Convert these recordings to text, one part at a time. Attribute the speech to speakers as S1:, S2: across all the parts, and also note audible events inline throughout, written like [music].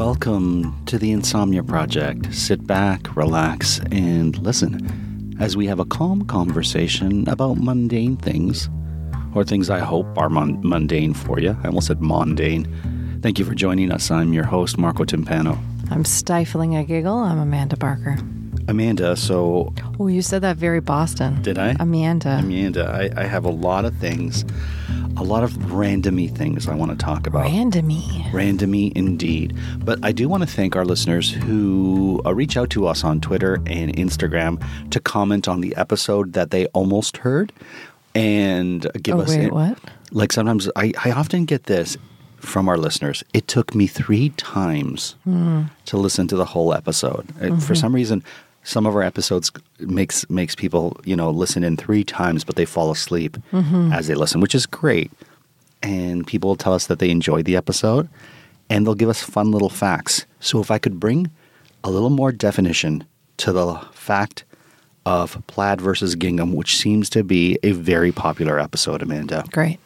S1: Welcome to the Insomnia Project. Sit back, relax, and listen as we have a calm conversation about mundane things, or things I hope are mon- mundane for you. I almost said mundane. Thank you for joining us. I'm your host, Marco Timpano.
S2: I'm stifling a giggle. I'm Amanda Barker.
S1: Amanda, so
S2: Oh, you said that very Boston.
S1: did I?
S2: Amanda.
S1: Amanda, I, I have a lot of things, a lot of randomy things I want to talk about.
S2: Randomy.
S1: Randomy indeed. But I do want to thank our listeners who uh, reach out to us on Twitter and Instagram to comment on the episode that they almost heard and give
S2: Oh,
S1: us.
S2: wait, what?
S1: Like sometimes I, I often get this from our listeners. It took me three times
S2: Hmm.
S1: to listen to the whole episode.
S2: Mm-hmm.
S1: For some reason, some of our episodes makes makes people you know listen in three times, but they fall asleep
S2: Mm-hmm.
S1: as they listen, which is great. And people will tell us that they enjoyed the episode, and they'll give us fun little facts. So if I could bring a little more definition to the fact of plaid versus gingham, which seems to be a very popular episode, Amanda.
S2: Great.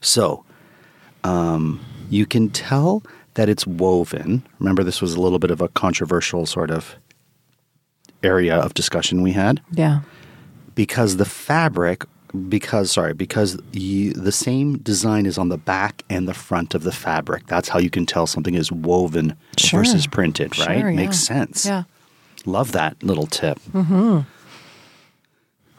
S1: So, um, you can tell that it's woven. Remember, this was a little bit of a controversial sort of area of discussion we had
S2: Yeah.
S1: because the fabric, because sorry, because you, the same design is on the back and the front of the fabric. That's how you can tell something is woven
S2: Sure.
S1: versus printed, right?
S2: Sure, yeah.
S1: Makes sense.
S2: Yeah.
S1: Love that little tip. Mm-hmm.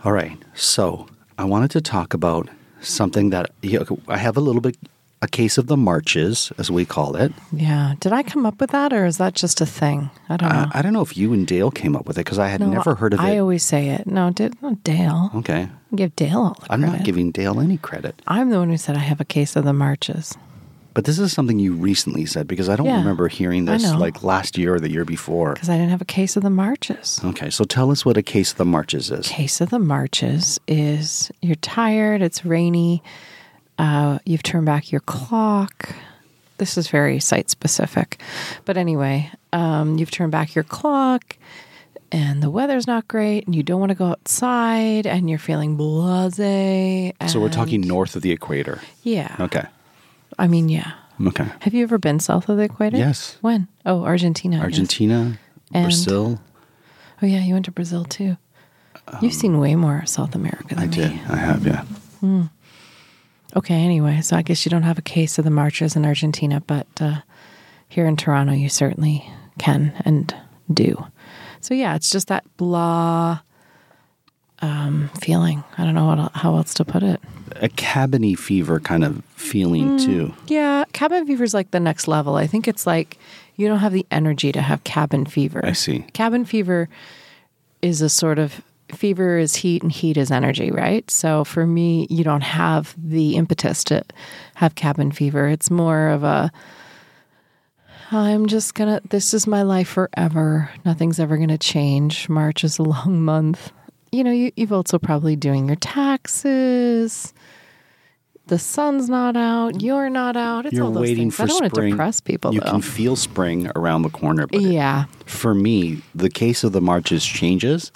S1: All right. So I wanted to talk about something that you know, I have a little bit, a case of the marches, as we call it.
S2: Yeah. Did I come up with that or is that just a thing? I don't know.
S1: Uh, I don't know if you and Dale came up with it because I had
S2: No,
S1: never heard of
S2: I
S1: it.
S2: I always say it. No, did no, Dale.
S1: okay.
S2: Give Dale all the
S1: I'm
S2: credit.
S1: not giving Dale any credit.
S2: I'm the one who said I have a case of the marches.
S1: But this is something you recently said because I don't
S2: Yeah,
S1: remember hearing this like last year or the year before.
S2: Because I didn't have a case of the marches.
S1: Okay, so tell us what a case of the marches is.
S2: Case of the marches is you're tired, it's rainy, uh, you've turned back your clock. This is very site specific. But anyway, um, you've turned back your clock and the weather's not great and you don't want to go outside and you're feeling blase.
S1: So we're talking north of the equator.
S2: Yeah.
S1: Okay.
S2: I mean, yeah.
S1: Okay.
S2: Have you ever been south of the equator?
S1: Yes.
S2: When? Oh, Argentina.
S1: Argentina,
S2: And-
S1: Brazil.
S2: Oh, yeah. You went to Brazil too. You've seen way more South America than
S1: Um, I did.
S2: me.
S1: I have, yeah.
S2: Okay, anyway, so I guess you don't have a case of the marches in Argentina, but uh, here in Toronto, you certainly can and do. So yeah, it's just that blah um, feeling. I don't know what, how else to put it.
S1: A cabiny fever kind of feeling too.
S2: Yeah, cabin fever is like the next level. I think it's like you don't have the energy to have cabin fever.
S1: I see.
S2: Cabin fever is a sort of fever is heat and heat is energy, right? So for me, you don't have the impetus to have cabin fever. It's more of a I'm just gonna, this is my life forever. Nothing's ever gonna change. March is a long month. You know, you, you've also probably doing your taxes. The sun's not out. You're not out. It's
S1: You're
S2: all those
S1: waiting
S2: things.
S1: for
S2: I don't want to depress people,
S1: you
S2: though.
S1: can feel spring around the corner. But
S2: yeah.
S1: for me, the case of the marches changes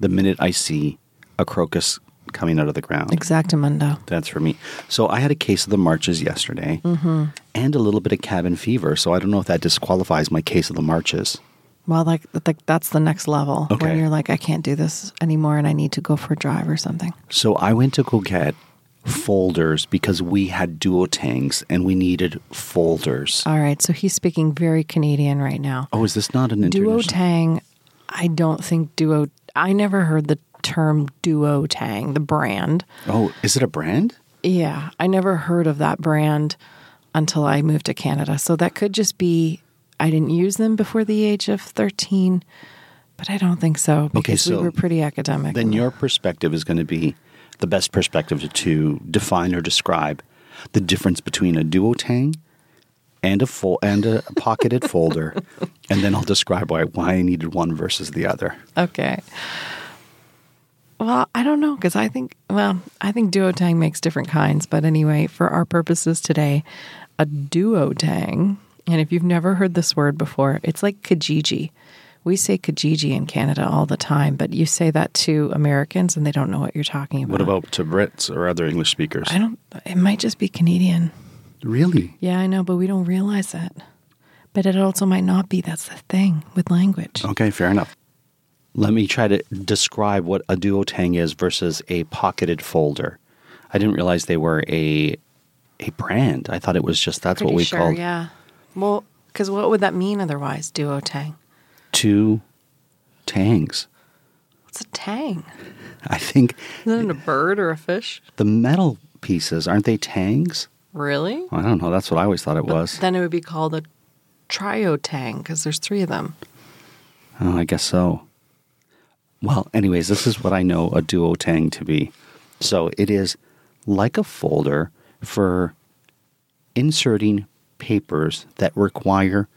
S1: the minute I see a crocus coming out of the ground.
S2: Exactamundo.
S1: That's for me. So I had a case of the marches yesterday
S2: Mm-hmm.
S1: and a little bit of cabin fever. So I don't know if that disqualifies my case of the marches.
S2: Well, like, like that's the next level
S1: Okay.
S2: when you're like, I can't do this anymore, and I need to go for a drive or something.
S1: So I went to go get folders because we had duotangs and we needed folders.
S2: All right, so he's speaking very Canadian right now.
S1: oh, is this not an international?
S2: Duotang, I don't think duo. I never heard the term Duotang, the brand.
S1: Oh, is it a brand?
S2: Yeah, I never heard of that brand until I moved to Canada. So that could just be I didn't use them before the age of 13, but I don't think so because
S1: so
S2: we were pretty academic.
S1: Then your perspective is going to be the best perspective to, to define or describe the difference between a duotang and a full and a pocketed folder, and then I'll describe why why I needed one versus the other.
S2: Okay. Well, I don't know because I think well, I think duotang makes different kinds, but anyway, for our purposes today, a duotang, and if you've never heard this word before, it's like Kijiji. We say Kijiji in Canada all the time, but you say that to Americans and they don't know what you're talking about.
S1: What about to Brits or other English speakers?
S2: I don't it might just be Canadian.
S1: Really?
S2: Yeah, I know, but we don't realize it. But it also might not be. That's the thing with language.
S1: Okay, fair enough. Let me try to describe what a duotang is versus a pocketed folder. I didn't realize they were a a brand. I thought it was just that's what we
S2: sure,
S1: called
S2: yeah. Well, because what would that mean otherwise? Duotang.
S1: two tangs.
S2: What's a tang?
S1: I think
S2: Isn't it a bird or a fish?
S1: the metal pieces aren't they tangs?
S2: Really?
S1: I don't know. That's what I always thought it was.
S2: Then it would be called a triotang because there's three of them.
S1: Oh, I guess so. Well, anyways, this is what I know a duotang to be. So it is like a folder for inserting papers that require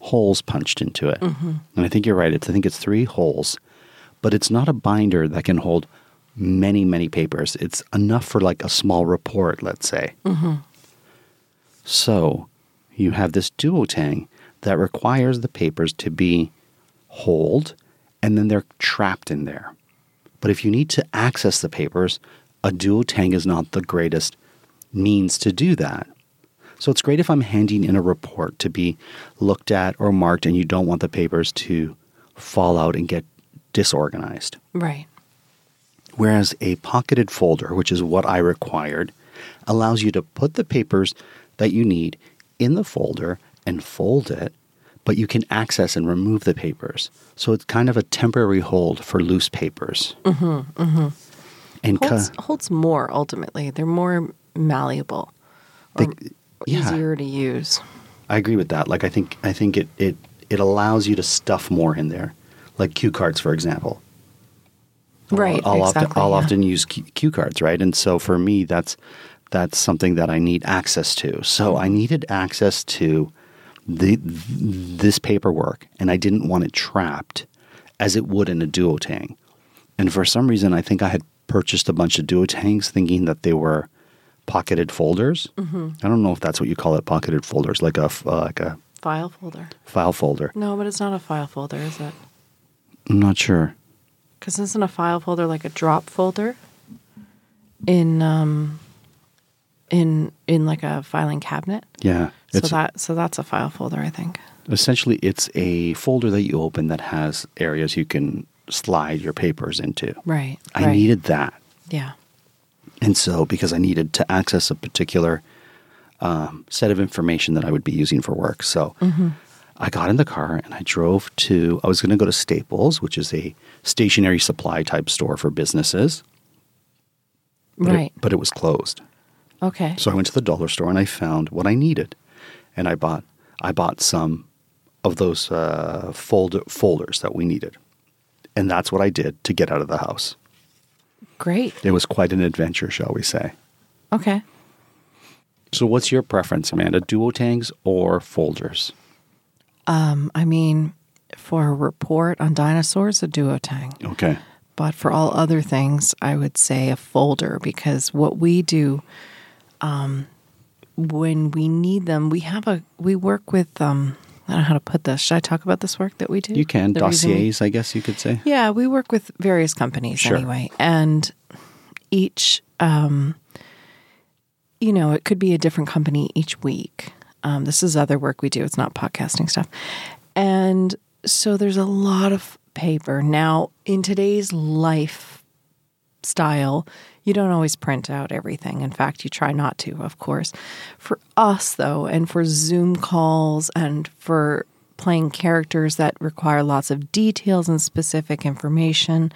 S1: holes punched into it. Mm-hmm. And I think you're right. It's, I think it's three holes, but it's not a binder that can hold many, many papers. It's enough for like a small report, let's say. Mm-hmm. So you have this duotang that requires the papers to be holed and then they're trapped in there. But if you need to access the papers, a duotang is not the greatest means to do that. So it's great if I'm handing in a report to be looked at or marked and you don't want the papers to fall out and get disorganized.
S2: Right.
S1: Whereas a pocketed folder, which is what I required, allows you to put the papers that you need in the folder and fold it, but you can access and remove the papers. So it's kind of a temporary hold for loose papers. Mm-hmm, mm-hmm. And ca-
S2: Holds, holds more ultimately. They're more malleable or
S1: They- yeah.
S2: easier to use.
S1: I agree with that. Like I think I think it, it it allows you to stuff more in there, like cue cards, for example.
S2: Right.
S1: I'll,
S2: exactly.
S1: often I'll
S2: yeah.
S1: often use cue cards, right? And so for me, that's that's something that I need access to. So I needed access to the this paperwork, and I didn't want it trapped as it would in a duotang. And for some reason, I think I had purchased a bunch of duotangs thinking that they were pocketed folders.
S2: Mm-hmm.
S1: I don't know if that's what you call it, pocketed folders, like a uh, like a
S2: file folder.
S1: file folder.
S2: No, but it's not a file folder, is it?
S1: I'm not sure.
S2: Because isn't a file folder like a drop folder in um in in like a filing cabinet?
S1: Yeah,
S2: So that so that's a file folder, I think.
S1: essentially it's a folder that you open that has areas you can slide your papers into.
S2: Right.
S1: I
S2: right.
S1: needed that.
S2: Yeah.
S1: And so, because I needed to access a particular um, set of information that I would be using for work. So I got in the car and I drove to, I was going to go to Staples, which is a stationary supply type store for businesses. But
S2: Right.
S1: It, but it was closed.
S2: okay.
S1: So I went to the dollar store and I found what I needed. And I bought, I bought some of those uh, folder, folders that we needed. And that's what I did to get out of the house.
S2: Great.
S1: It was quite an adventure, shall we say.
S2: Okay.
S1: So, what's your preference, Amanda? Duotangs or folders?
S2: Um, I mean, for a report on dinosaurs, a duotang.
S1: Okay.
S2: But for all other things, I would say a folder because what we do um, when we need them, we have a we work with um, I don't know how to put this. Should I talk about this work that we do?
S1: You can.
S2: The reason we-
S1: Dossiers, I guess you could say.
S2: Yeah, we work with various companies
S1: Sure.
S2: anyway, and each, um, you know, it could be a different company each week. Um, this is other work we do; it's not podcasting stuff, and So there's a lot of paper. Now, in today's lifestyle, you don't always print out everything. In fact, you try not to, of course. For us, though, and for Zoom calls and for playing characters that require lots of details and specific information,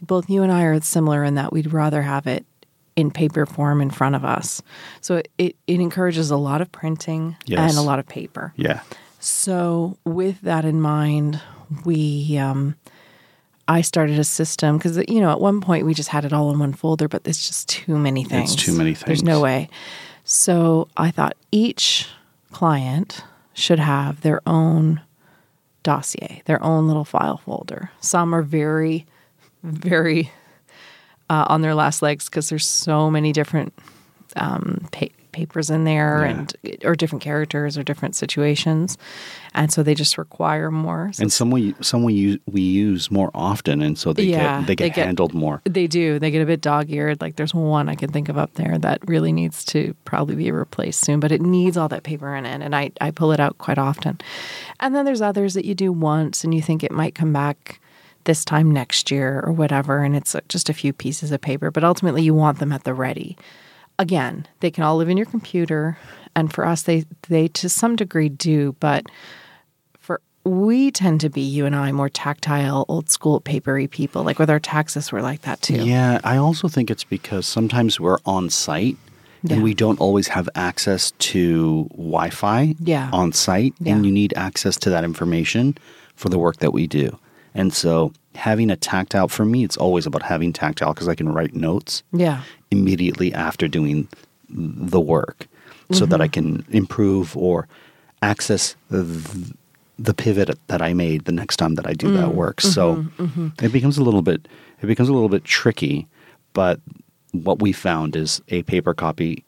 S2: both you and I are similar in that we'd rather have it in paper form in front of us. So it, it, it encourages a lot of printing
S1: Yes.
S2: and a lot of paper.
S1: Yeah.
S2: So, with that in mind, we um, I started a system because you know at one point we just had it all in one folder, but it's just too many things.
S1: too many things.
S2: There's no way. So I thought each client should have their own dossier, their own little file folder. Some are very, very uh, on their last legs because there's so many different um, pa- papers in there
S1: Yeah.
S2: and or different characters or different situations, and so they just require more. So
S1: And some we some we use we use more often, and so they
S2: Yeah,
S1: get they get
S2: they get-
S1: handled more.
S2: They do. They get a bit dog eared. Like there's one I can think of up there that really needs to probably be replaced soon, but it needs all that paper in it. And I, I pull it out quite often. And then there's others that you do once and you think it might come back this time next year or whatever. And it's uh, just a few pieces of paper, but ultimately you want them at the ready. Again, they can all live in your computer. And for us, they, they to some degree do, but for we tend to be you and I more tactile, old school, papery people. Like with our taxes, we're like that too.
S1: Yeah, I also think it's because sometimes we're on site
S2: Yeah.
S1: and we don't always have access to Wi-Fi
S2: Yeah.
S1: on site,
S2: Yeah.
S1: and you need access to that information for the work that we do. And so, having a tactile for me, it's always about having tactile because I can write notes
S2: Yeah.
S1: immediately after doing the work, so that I
S2: Mm-hmm.
S1: can improve or access the, the pivot that I made the next time that I do
S2: Mm,
S1: that work. So
S2: mm-hmm,
S1: it becomes a little bit it becomes a little bit tricky, but what we found is a paper copy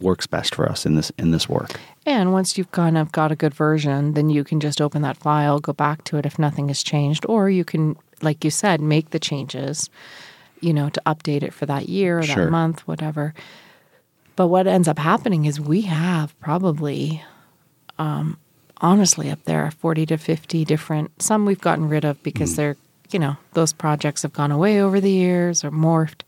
S1: works best for us in this in this work.
S2: And once you've kind of got a good version, then you can just open that file, go back to it if nothing has changed, or you can, like you said, make the changes, you know, to update it for that year or
S1: Sure.
S2: that month, whatever. But what ends up happening is we have probably, um, honestly, up there 40 to 50 different, some we've gotten rid of because they're, you know, those projects have gone away over the years or morphed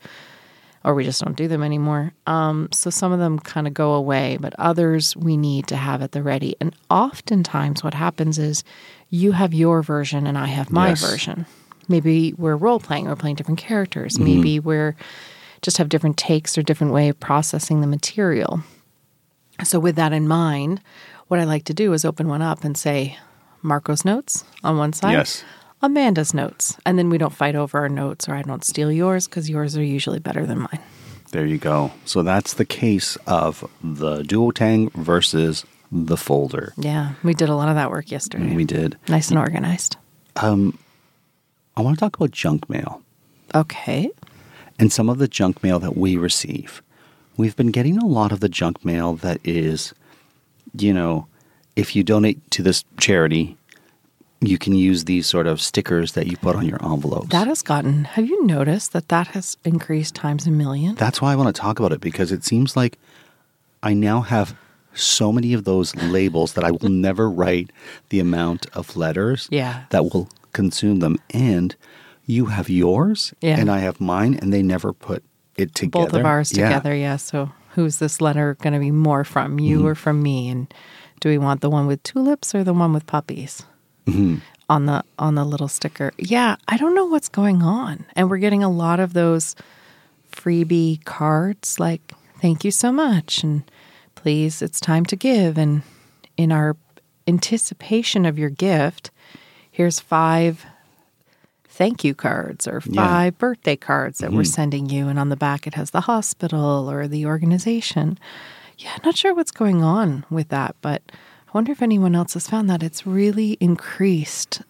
S2: or we just don't do them anymore. Um, so some of them kind of go away, but others we need to have at the ready. And oftentimes, what happens is you have your version and I have my
S1: Yes.
S2: version. Maybe we're role playing, we're playing different characters. Maybe we're just have different takes or different way of processing the material. So with that in mind, what I like to do is open one up and say Marco's notes on one side.
S1: Yes.
S2: Amanda's notes. And then we don't fight over our notes or I don't steal yours because yours are usually better than mine.
S1: There you go. So that's the case of the Duotang versus the folder.
S2: Yeah, we did a lot of that work yesterday.
S1: We did.
S2: Nice and organized.
S1: Um, I want to talk about junk mail.
S2: Okay.
S1: and some of the junk mail that we receive. We've been getting a lot of the junk mail that is, you know, if you donate to this charity, you can use these sort of stickers that you put on your envelopes.
S2: That has gotten, have you noticed that that has increased times a million?
S1: That's why I want to talk about it because it seems like I now have so many of those labels that I will [laughs] never write the amount of letters
S2: Yeah.
S1: that will consume them. And you have yours
S2: Yeah.
S1: and I have mine, and they never put it together.
S2: Both of ours
S1: Yeah.
S2: together, yeah. So who's this letter going to be more from, you
S1: Mm-hmm.
S2: or from me? And do we want the one with tulips or the one with puppies?
S1: Mm-hmm.
S2: On the on the little sticker. Yeah, I don't know what's going on. And we're getting a lot of those freebie cards like thank you so much and please it's time to give and in our anticipation of your gift here's five thank you cards or
S1: Yeah.
S2: five birthday cards that we're sending you and on the back it has the hospital or the organization yeah not sure what's going on with that but i wonder if anyone else has found that it's really increased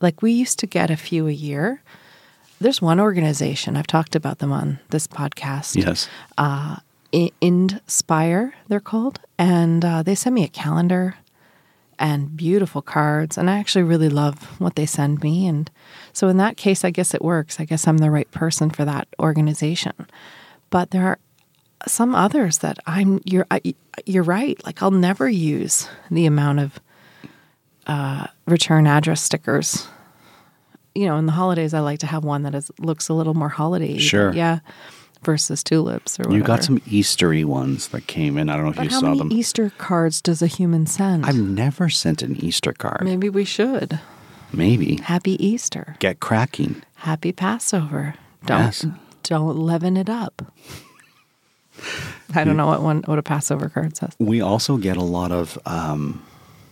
S2: like we used to get a few a year there's one organization i've talked about them on this podcast
S1: Yes.
S2: I- Indspire, they're called, and uh, they send me a calendar and beautiful cards. And I actually really love what they send me. And so, in that case, I guess it works. I guess I'm the right person for that organization. But there are some others that I'm. You're I, you're right. Like I'll never use the amount of uh, return address stickers. You know, in the holidays, I like to have one that is looks a little more holiday.
S1: Sure.
S2: Yeah. Versus tulips or whatever.
S1: You got some Eastery ones that came in. I don't know if
S2: But
S1: you saw
S2: many
S1: them.
S2: Easter cards does a human send?
S1: I've never sent an Easter card.
S2: Maybe we should.
S1: Maybe.
S2: Happy Easter.
S1: Get cracking.
S2: Happy Passover. Don't
S1: Yes.
S2: don't leaven it up. [laughs] I don't know what one what a Passover card says.
S1: We also get a lot of, um,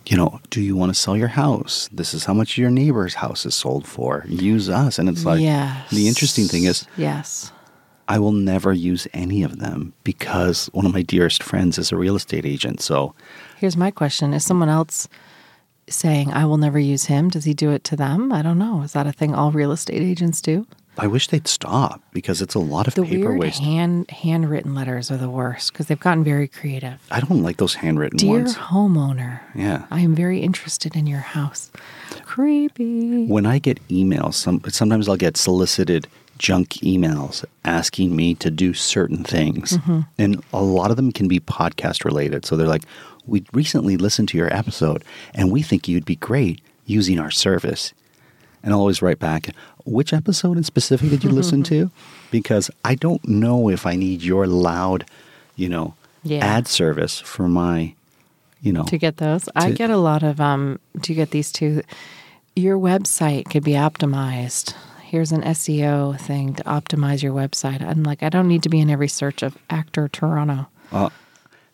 S1: you know, do you want to sell your house? This is how much your neighbor's house is sold for. Use us. And it's like,
S2: yes.
S1: the interesting thing is,
S2: yes.
S1: I will never use any of them because one of my dearest friends is a real estate agent. So
S2: Here's my question: Is someone else saying I will never use him? Does he do it to them? I don't know. Is that a thing all real estate agents do?
S1: I wish they'd stop because it's a lot of
S2: The
S1: paper
S2: weird
S1: waste.
S2: hand handwritten letters are the worst because they've gotten very creative.
S1: I don't like those handwritten
S2: Dear
S1: ones.
S2: homeowner,
S1: Yeah.
S2: I am very interested in your house. Creepy.
S1: when I get emails, some sometimes I'll get solicited junk emails asking me to do certain things, mm-hmm. and a lot of them can be podcast related. So they're like, "We recently listened to your episode, and we think you'd be great using our service." And I'll always write back, "Which episode in specific did you listen to?" [laughs] Because I don't know if I need your loud, you know,
S2: Yeah.
S1: ad service for my, you know,
S2: to get those. I get a lot of um do you get these two your website could be optimized. Here's an SEO thing to optimize your website. I'm like, I don't need to be in every search of actor Toronto.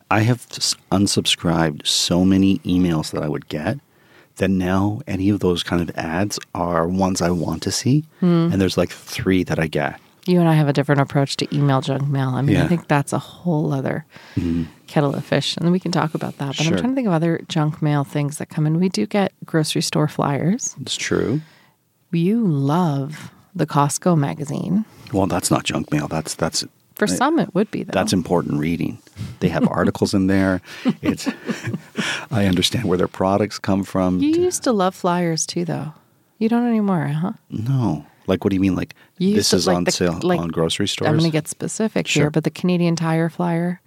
S1: I have unsubscribed so many emails that I would get that now any of those kind of ads are ones I want to see.
S2: Hmm.
S1: And there's like three that I get.
S2: You and I have a different approach to email junk mail. I mean, I
S1: Yeah. Mm-hmm.
S2: think that's a whole other kettle of fish. And then we can talk about that. But
S1: Sure.
S2: I'm trying to think of other junk mail things that come in. We do get grocery store flyers.
S1: It's true.
S2: You love the Costco magazine.
S1: Well, that's not junk mail. That's that's
S2: For some, it would be, though.
S1: that's important reading. They have [laughs] articles in there. It's I understand where their products come from.
S2: You used to love flyers too, though. You don't anymore, huh?
S1: No. Like what do you mean like
S2: You
S1: this
S2: to
S1: is
S2: like
S1: on
S2: the-
S1: sale
S2: like-
S1: on grocery stores?
S2: I'm going to get specific
S1: Sure.
S2: here, but the Canadian Tire flyer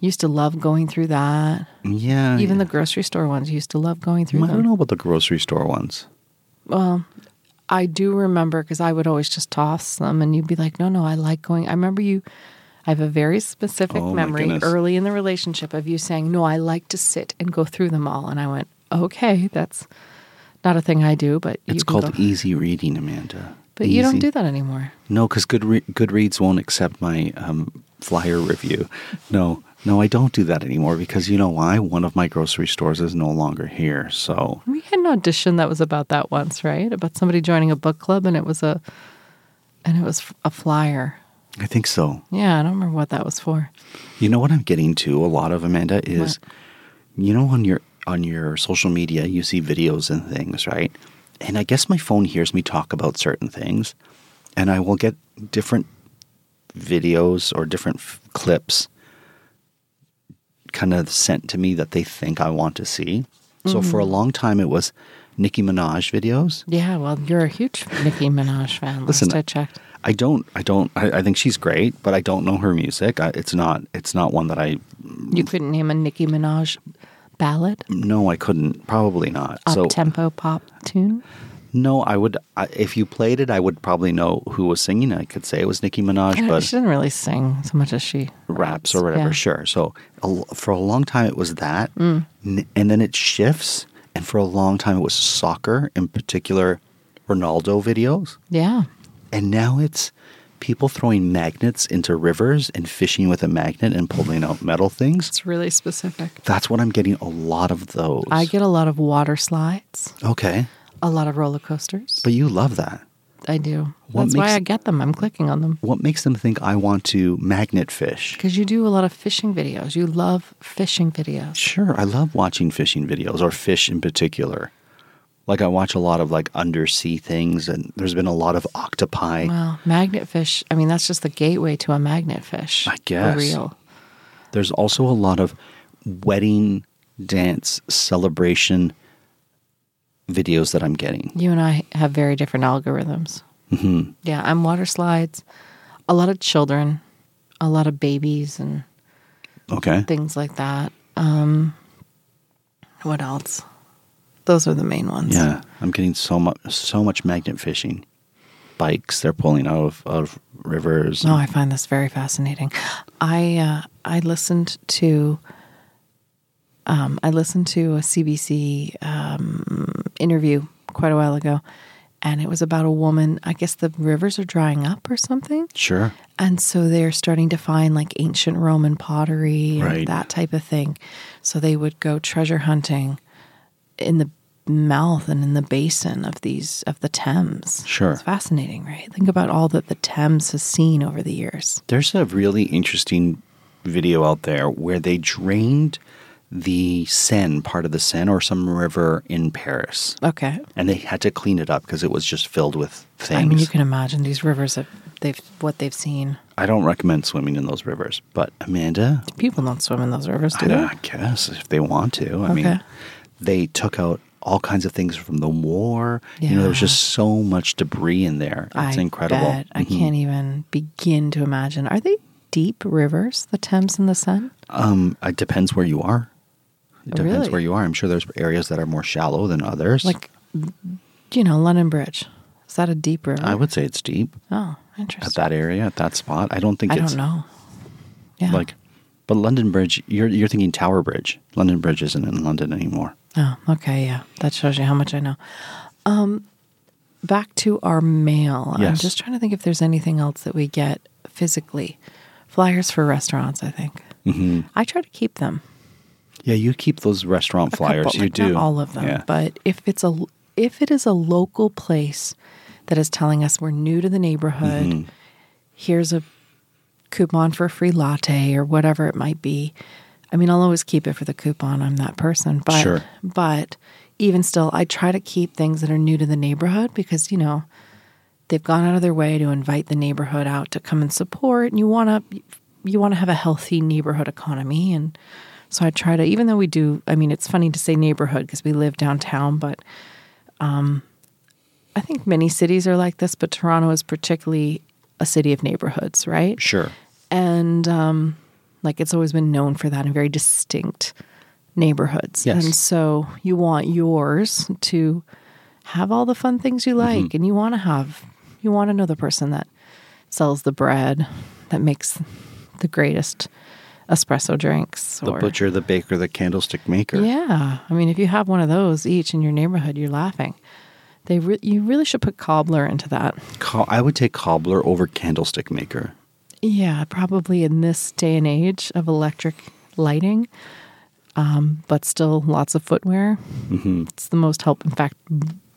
S2: used to love going through that.
S1: yeah.
S2: Even
S1: yeah.
S2: the grocery store ones used to love going through
S1: I
S2: them.
S1: don't know about the grocery store ones.
S2: Well, I do remember because I would always just toss them, and you'd be like, "No, no, I like going." I remember you. I have a very specific
S1: Oh,
S2: memory early in the relationship of you saying, "No, I like to sit and go through them all," and I went, "Okay, that's not a thing I do, but
S1: It's called
S2: go-
S1: easy reading, Amanda.
S2: But you don't do that anymore.
S1: No, because Goodre- Goodreads won't accept my um, flyer review. No, no, I don't do that anymore because you know why? One of my grocery stores is no longer here. So
S2: We had an audition that was about that once, right? About somebody joining a book club, and it was a, and it was a flyer.
S1: I think so.
S2: Yeah, I don't remember what that was for.
S1: You know what I'm getting to a lot of Amanda is, you know, on your on your social media you see videos and things, right? And I guess my phone hears me talk about certain things, and I will get different videos or different f- clips kind of sent to me that they think I want to see. So for a
S2: Mm-hmm.
S1: long time it was Nicki Minaj videos.
S2: Yeah, well, you're a huge Nicki Minaj fan.
S1: Listen,
S2: I checked.
S1: I don't, I don't, I, I think she's great, but I don't know her music. I, it's not, it's not one that I
S2: You couldn't name a Nicki Minaj ballad,
S1: No, I couldn't. Probably not.
S2: up
S1: so
S2: tempo pop tune.
S1: No, I would. I, if you played it, I would probably know who was singing. I could say it was Nicki Minaj, but she
S2: didn't really sing so much as she
S1: raps or whatever.
S2: Yeah.
S1: Sure. So a for a long time it was that,
S2: Mm.
S1: N- and then it shifts. And for a long time it was soccer, in particular Ronaldo videos,
S2: Yeah.
S1: and now it's people throwing magnets into rivers and fishing with a magnet and pulling out metal things.
S2: It's really specific.
S1: That's what I'm getting a lot of those.
S2: I get a lot of water slides,
S1: okay,
S2: a lot of roller coasters.
S1: but you love that.
S2: I do.
S1: What
S2: That's why
S1: makes-
S2: I get them. I'm clicking on them.
S1: What makes them think I want to magnet fish?
S2: Because you do a lot of fishing videos. You love fishing videos.
S1: Sure, I love watching fishing videos or fish in particular. Like I watch a lot of like undersea things, and there's been a lot of octopi.
S2: Well, magnet fish, I mean, that's just the gateway to a magnet fish.
S1: I guess.
S2: For real.
S1: There's also a lot of wedding dance celebration videos that I'm getting.
S2: You and I have very different algorithms. Mm-hmm. Yeah, I'm water slides, a lot of children, a lot of babies, and
S1: Okay,
S2: things like that. Um, what else? those are the main ones.
S1: Yeah, I'm getting so much so much magnet fishing. Bikes they're pulling out of, out of rivers.
S2: Oh, I find this very fascinating. I uh, I listened to um, I listened to a CBC um, interview quite a while ago, and it was about a woman. I guess the rivers are drying up or something,
S1: Sure.
S2: and so they're starting to find like ancient Roman pottery and
S1: Right.
S2: that type of thing. So they would go treasure hunting in the mouth and in the basin of these of the Thames.
S1: Sure.
S2: it's fascinating, right? Think about all that the Thames has seen over the years.
S1: There's a really interesting video out there where they drained the Seine, part of the Seine, or some river in Paris,
S2: Okay.
S1: and they had to clean it up because it was just filled with things.
S2: I mean, you can imagine these rivers that they've what they've seen.
S1: I don't recommend swimming in those rivers, but Amanda,
S2: People don't swim in those rivers, do
S1: I,
S2: they?
S1: I guess if they want to. I mean, they took out all kinds of things from the war. You know, there's
S2: Yeah.
S1: just so much debris in there. It's
S2: I
S1: incredible.
S2: bet. I can't even begin to imagine. Are they deep rivers, the Thames and the Seine?
S1: Um, it depends where you are. It depends
S2: Really?
S1: where you are. I'm sure there's areas that are more shallow than others.
S2: Like, you know, London Bridge. Is that a deep river?
S1: I would say it's deep
S2: Oh, interesting.
S1: at that area, at that spot. I don't think
S2: I
S1: it's
S2: don't know. Yeah.
S1: like, but London Bridge. You're you're thinking Tower Bridge. London Bridge isn't in London anymore.
S2: Oh, okay, yeah. That shows you how much I know. Um, back to our mail.
S1: Yes.
S2: I'm just trying to think if there's anything else that we get physically. Flyers for restaurants, I think.
S1: hmm
S2: I try to keep them.
S1: Yeah, you keep those restaurant
S2: A
S1: flyers.
S2: couple,
S1: you
S2: like,
S1: do
S2: all of them,
S1: Yeah.
S2: but if it's a if it is a local place that is telling us we're new to the neighborhood,
S1: Mm-hmm.
S2: here's a coupon for a free latte or whatever it might be. I mean, I'll always keep it for the coupon. I'm that person, but
S1: Sure.
S2: but even still, I try to keep things that are new to the neighborhood because you know they've gone out of their way to invite the neighborhood out to come and support, and you want to you want to have a healthy neighborhood economy and so I try to, even though we do, I mean, it's funny to say neighborhood because we live downtown, but um, I think many cities are like this, but Toronto is particularly a city of neighborhoods, right?
S1: Sure.
S2: And um, like it's always been known for that and very distinct neighborhoods.
S1: Yes.
S2: And so you want yours to have all the fun things you
S1: Mm-hmm.
S2: like, and you want to have, you want to know the person that sells the bread, that makes the greatest espresso drinks.
S1: The
S2: or,
S1: butcher, the baker, the candlestick maker.
S2: yeah, I mean, if you have one of those each in your neighborhood, you're laughing. They re- you really should put cobbler into that.
S1: I would take cobbler over candlestick maker.
S2: Yeah, probably in this day and age of electric lighting, um, but still lots of footwear. Mm-hmm. It's the most help. In fact,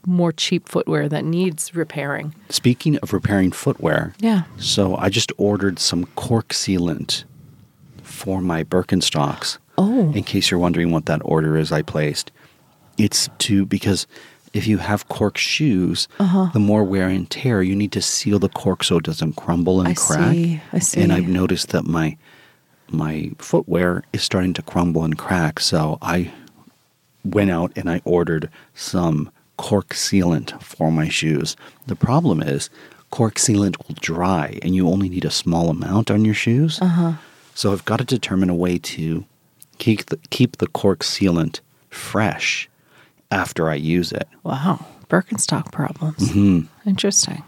S2: more cheap footwear that needs repairing.
S1: Speaking of repairing footwear,
S2: Yeah.
S1: so I just ordered some cork sealant for my Birkenstocks.
S2: Oh.
S1: In case you're wondering what that order is I placed, it's to because if you have cork shoes,
S2: Uh-huh.
S1: the more wear and tear, you need to seal the cork so it doesn't crumble and
S2: I
S1: crack.
S2: see, I see.
S1: And I've noticed that my my footwear is starting to crumble and crack. So I went out and I ordered some cork sealant for my shoes. The problem is cork sealant will dry and you only need a small amount on your shoes.
S2: Uh-huh.
S1: So I've got to determine a way to keep the, keep the cork sealant fresh after I use it.
S2: Wow. Birkenstock problems.
S1: Mm-hmm.
S2: Interesting.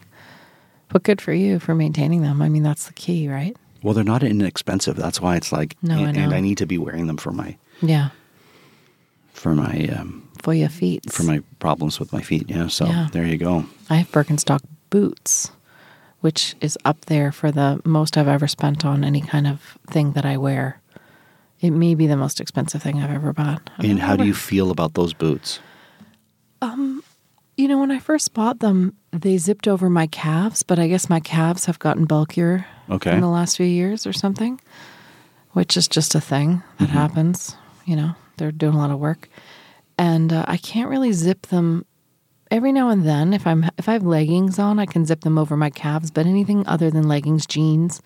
S2: But good for you for maintaining them. I mean, that's the key, right?
S1: Well, they're not inexpensive. That's why it's like,
S2: No, I
S1: and, and. I need to be wearing them for my
S2: Yeah.
S1: for my um,
S2: For your feet.
S1: for my problems with my feet. Yeah. So
S2: Yeah.
S1: there you go.
S2: I have Birkenstock boots, which is up there for the most I've ever spent on any kind of thing that I wear. It may be the most expensive thing I've ever bought. I've
S1: And how do you feel about those boots?
S2: Um, You know, when I first bought them, they zipped over my calves, but I guess my calves have gotten bulkier
S1: Okay.
S2: in the last few years or something, which is just a thing that
S1: Mm-hmm.
S2: happens. You know, they're doing a lot of work, and uh, I can't really zip them. Every now and then, if I'm if I have leggings on, I can zip them over my calves. But anything other than leggings, jeans,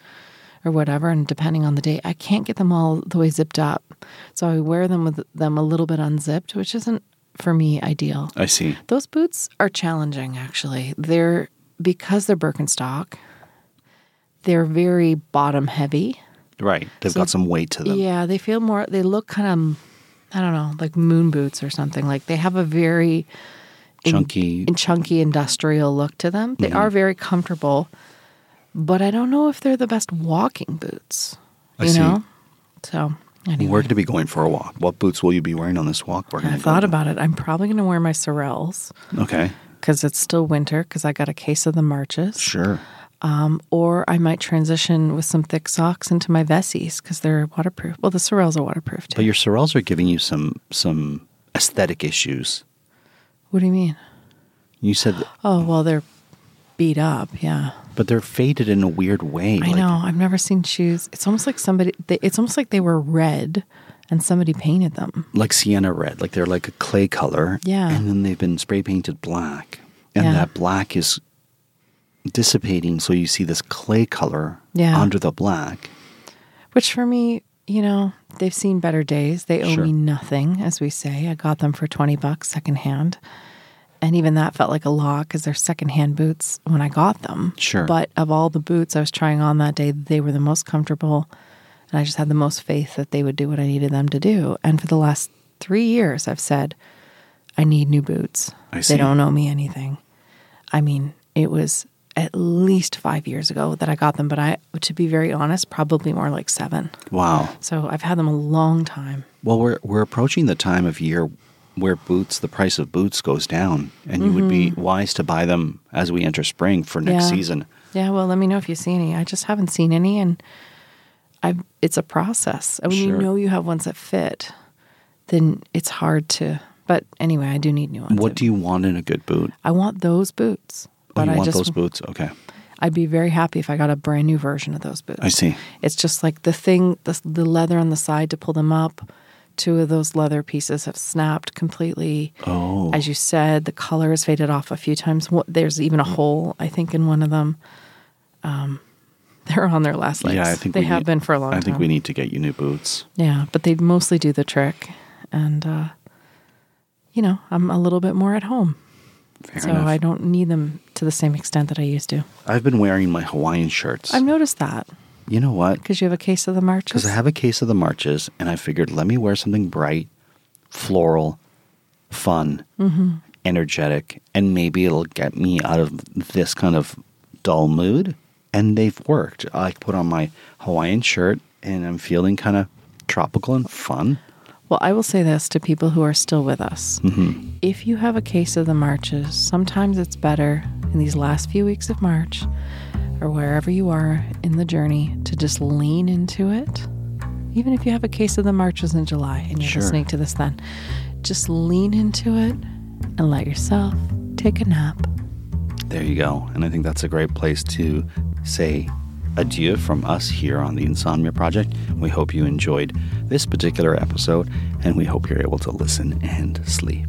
S2: or whatever, and depending on the day, I can't get them all the way zipped up. So I wear them with them a little bit unzipped, which isn't for me ideal.
S1: I see.
S2: Those boots are challenging, actually. They're because they're Birkenstock. They're very bottom heavy.
S1: Right. They've
S2: So-
S1: got some weight to them.
S2: Yeah, they feel more. They look kind of I don't know, like moon boots or something. Like they have a very
S1: Chunky.
S2: in chunky industrial look to them. They are very comfortable, but I don't know if they're the best walking boots.
S1: I
S2: You
S1: see.
S2: know? So anyway.
S1: We're going to be going for a walk. What boots will you be wearing on this walk? We're
S2: I thought
S1: to-
S2: about it. I'm probably going to wear my Sorels
S1: Okay,
S2: because it's still winter because I got a case of the Marches.
S1: sure.
S2: Um, or I might transition with some thick socks into my Vessis because they're waterproof. Well, the Sorels are waterproof too.
S1: But your Sorels are giving you some some aesthetic issues.
S2: What do you mean?
S1: You said,
S2: Oh, well, they're beat up. Yeah.
S1: but they're faded in a weird way.
S2: I
S1: like-
S2: know. I've never seen shoes. It's almost like somebody, they, it's almost like they were red and somebody painted them.
S1: like sienna red, like they're like a clay color.
S2: Yeah.
S1: And then they've been spray painted black. And
S2: Yeah.
S1: that black is dissipating, so you see this clay color
S2: Yeah.
S1: under the black.
S2: Which for me, you know, they've seen better days. They owe
S1: Sure.
S2: me nothing, as we say. I got them for 20 bucks secondhand. And even that felt like a lot because they're secondhand boots when I got them.
S1: Sure.
S2: But of all the boots I was trying on that day, they were the most comfortable. And I just had the most faith that they would do what I needed them to do. And for the last three years, I've said, I need new boots.
S1: I see.
S2: They don't owe me anything. I mean, it was at least five years ago that I got them, but I, to be very honest, probably more like seven.
S1: Wow.
S2: So I've had them a long time.
S1: Well, we're we're approaching the time of year where boots, the price of boots goes down, and you would be wise to buy them as we enter spring for next
S2: Mm-hmm. Yeah.
S1: season.
S2: Yeah, well, let me know if you see any. I just haven't seen any, and I've, it's a process. And when
S1: Sure.
S2: you know you have ones that fit, then it's hard to. But anyway, I do need new ones.
S1: What do you want in a good boot?
S2: I want those boots.
S1: Oh,
S2: But
S1: you
S2: I
S1: want
S2: just
S1: those boots? Okay,
S2: I'd be very happy if I got a brand new version of those boots.
S1: I see.
S2: It's just like the thing, the, the leather on the side to pull them up. Two of those leather pieces have snapped completely.
S1: Oh,
S2: As you said, the color has faded off a few times. What- There's even a hole, I think, in one of them. Um, [laughs] they're on their last legs.
S1: yeah. I think
S2: they have
S1: need-
S2: been for a long time.
S1: I
S2: time.
S1: think we need to get you new boots.
S2: Yeah, but they mostly do the trick, and uh, you know, I'm a little bit more at home,
S1: Fair
S2: so
S1: enough.
S2: I don't need them to the same extent that I used to.
S1: I've been wearing my Hawaiian shirts.
S2: I've noticed that
S1: you know what?
S2: because you have a case of the marches.
S1: Because I have a case of the marches, and I figured let me wear something bright, floral, fun,
S2: Mm-hmm.
S1: energetic, and maybe it'll get me out of this kind of dull mood. And they've worked. I put on my Hawaiian shirt, and I'm feeling kind of tropical and fun.
S2: Well, I will say this to people who are still with us.
S1: Mm-hmm.
S2: If you have a case of the marches, sometimes it's better in these last few weeks of March or wherever you are in the journey to just lean into it. Even if you have a case of the marches in July and you're
S1: Sure.
S2: listening to this then, just lean into it and let yourself take a nap.
S1: There you go. And I think that's a great place to say adieu from us here on the Insomnia Project. We hope you enjoyed this particular episode, and we hope you're able to listen and sleep.